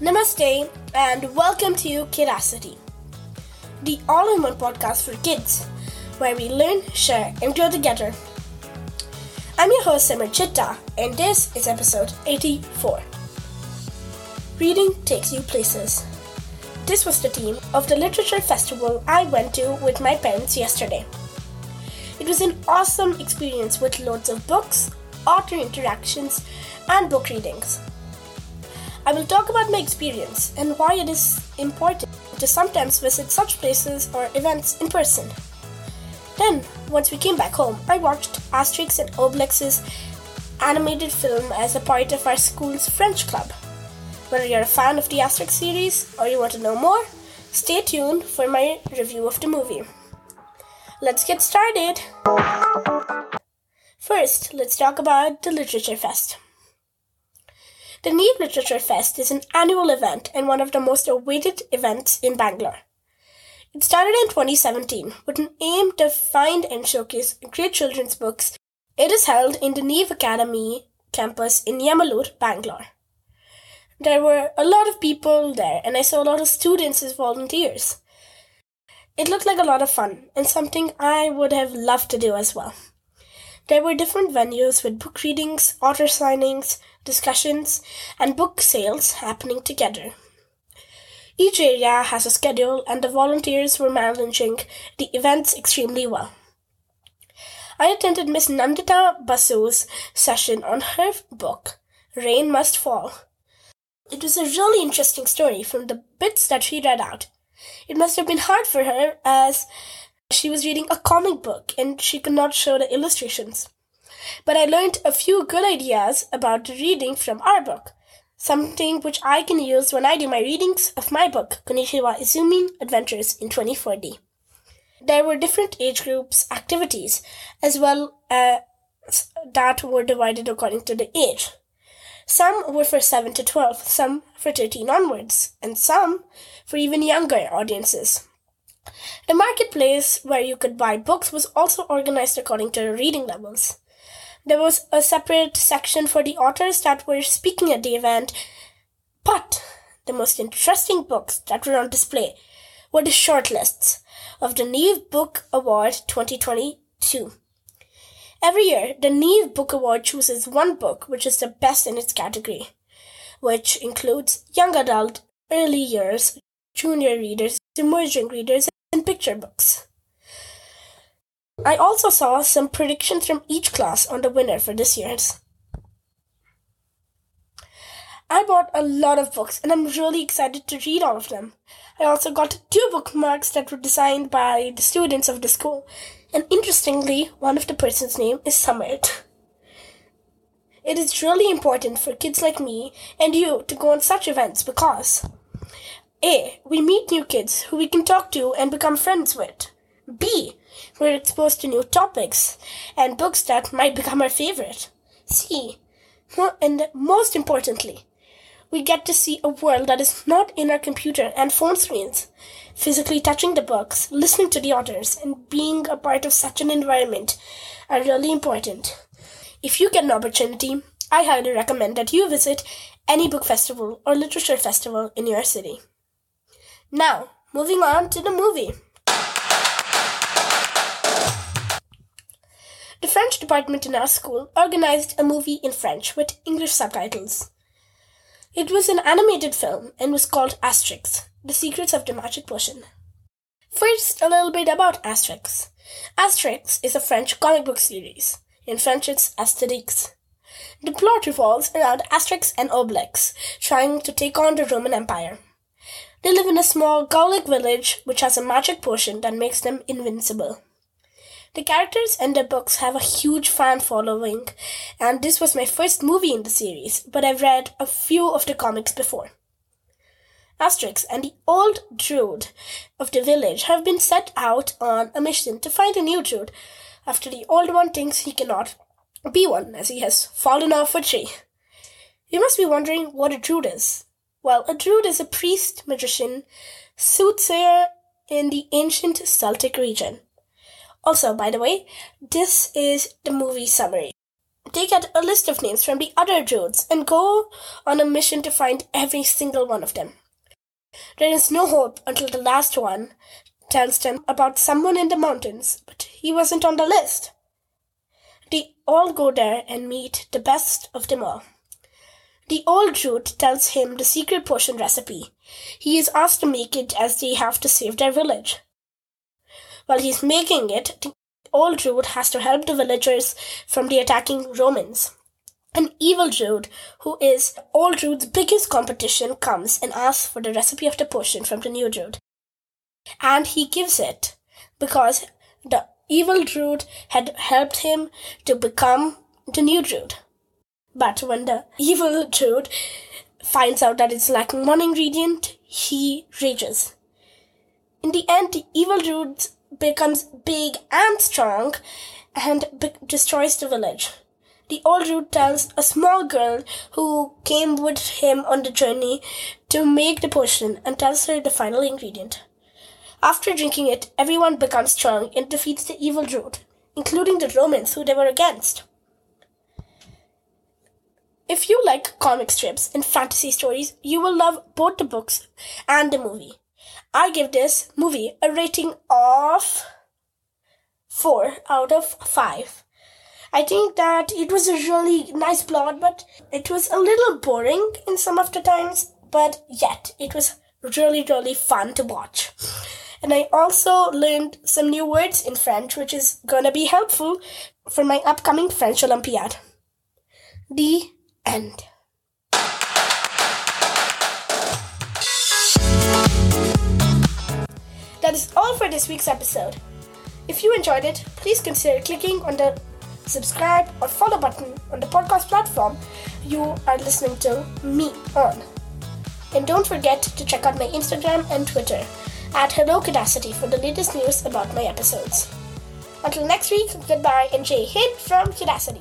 Namaste and welcome to Curiosity, the all in one podcast for kids where we learn, share, and grow together. I'm your host, Simran Chitta, and this is episode 84. Reading takes you places. This was the theme of the literature festival I went to with my parents yesterday. It was an awesome experience with loads of books, author interactions, and book readings. I will talk about my experience and why it is important to sometimes visit such places or events in person. Then, once we came back home, I watched Asterix and Obelix's animated film as a part of our school's French club. Whether you're a fan of the Asterix series or you want to know more, stay tuned for my review of the movie. Let's get started! First, let's talk about the Literature Fest. The Neev Literature Fest is an annual event and one of the most awaited events in Bangalore. It started in 2017 with an aim to find and showcase great children's books. It is held in the Neev Academy campus in Yemalur, Bangalore. There were a lot of people there, and I saw a lot of students as volunteers. It looked like a lot of fun and something I would have loved to do as well. There were different venues with book readings, author signings, discussions, and book sales happening together. Each area has a schedule, and the volunteers were managing the events extremely well. I attended Miss Nandita Basu's session on her book, Rain Must Fall. It was a really interesting story from the bits that she read out. It must have been hard for her as she was reading a comic book and she could not show the illustrations. But I learned a few good ideas about reading from our book, something which I can use when I do my readings of my book, Konishiwa Izumi Adventures in 2040. There were different age groups activities as well as that were divided according to the age. Some were for 7 to 12, some for 13 onwards, and some for even younger audiences. The marketplace where you could buy books was also organized according to reading levels. There was a separate section for the authors that were speaking at the event, but the most interesting books that were on display were the shortlists of the Neev Book Award 2022. Every year, the Neev Book Award chooses one book which is the best in its category, which includes young adult, early years, junior readers, emerging readers, and picture books. I also saw some predictions from each class on the winner for this year's. I bought a lot of books and I'm really excited to read all of them. I also got two bookmarks that were designed by the students of the school, and interestingly, one of the person's name is Summit. It is really important for kids like me and you to go on such events because A. We meet new kids who we can talk to and become friends with. B. We're exposed to new topics and books that might become our favorite. See, And most importantly, we get to see a world that is not in our computer and phone screens. Physically touching the books, listening to the authors, and being a part of such an environment are really important. If you get an opportunity, I highly recommend that you visit any book festival or literature festival in your city. Now, moving on to the movie. French department in our school organized a movie in French with English subtitles. It was an animated film and was called Asterix The Secrets of the Magic Potion. First, a little bit about Asterix. Asterix is a French comic book series. In French, it's Asterix. The plot revolves around Asterix and Obelix trying to take on the Roman Empire. They live in a small Gaulic village which has a magic potion that makes them invincible. The characters and the books have a huge fan following, and this was my first movie in the series, but I've read a few of the comics before. Asterix and the old druid of the village have been set out on a mission to find a new druid after the old one thinks he cannot be one as he has fallen off a tree. You must be wondering what a druid is. Well, a druid is a priest, magician, soothsayer in the ancient Celtic region. Also, by the way, this is the movie summary. they get a list of names from the other druids and go on a mission to find every single one of them. There is no hope until the last one tells them about someone in the mountains, but he wasn't on the list. They all go there and meet the best of them all. The old druid tells him the secret potion recipe. He is asked to make it as they have to save their village. While he's making it, old druid has to help the villagers from the attacking Romans. An evil druid, who is old druid's biggest competition, comes and asks for the recipe of the potion from the new druid. And he gives it because the evil druid had helped him to become the new druid. But when the evil druid finds out that it's lacking one ingredient, he rages. In the end, the evil druid becomes big and strong and be- destroys the village. The old druid tells a small girl who came with him on the journey to make the potion and tells her the final ingredient. After drinking it, everyone becomes strong and defeats the evil druid, including the Romans who they were against. If you like comic strips and fantasy stories, you will love both the books and the movie. I give this movie a rating of 4 out of 5. I think that it was a really nice plot, but it was a little boring in some of the times, but yet it was really, really fun to watch. And I also learned some new words in French, which is gonna be helpful for my upcoming French Olympiad. The end. That is all for this week's episode. If you enjoyed it, please consider clicking on the subscribe or follow button on the podcast platform you are listening to me on. And don't forget to check out my Instagram and Twitter at Hello Curiosity for the latest news about my episodes. Until next week, goodbye and Jai Hind from Curiosity.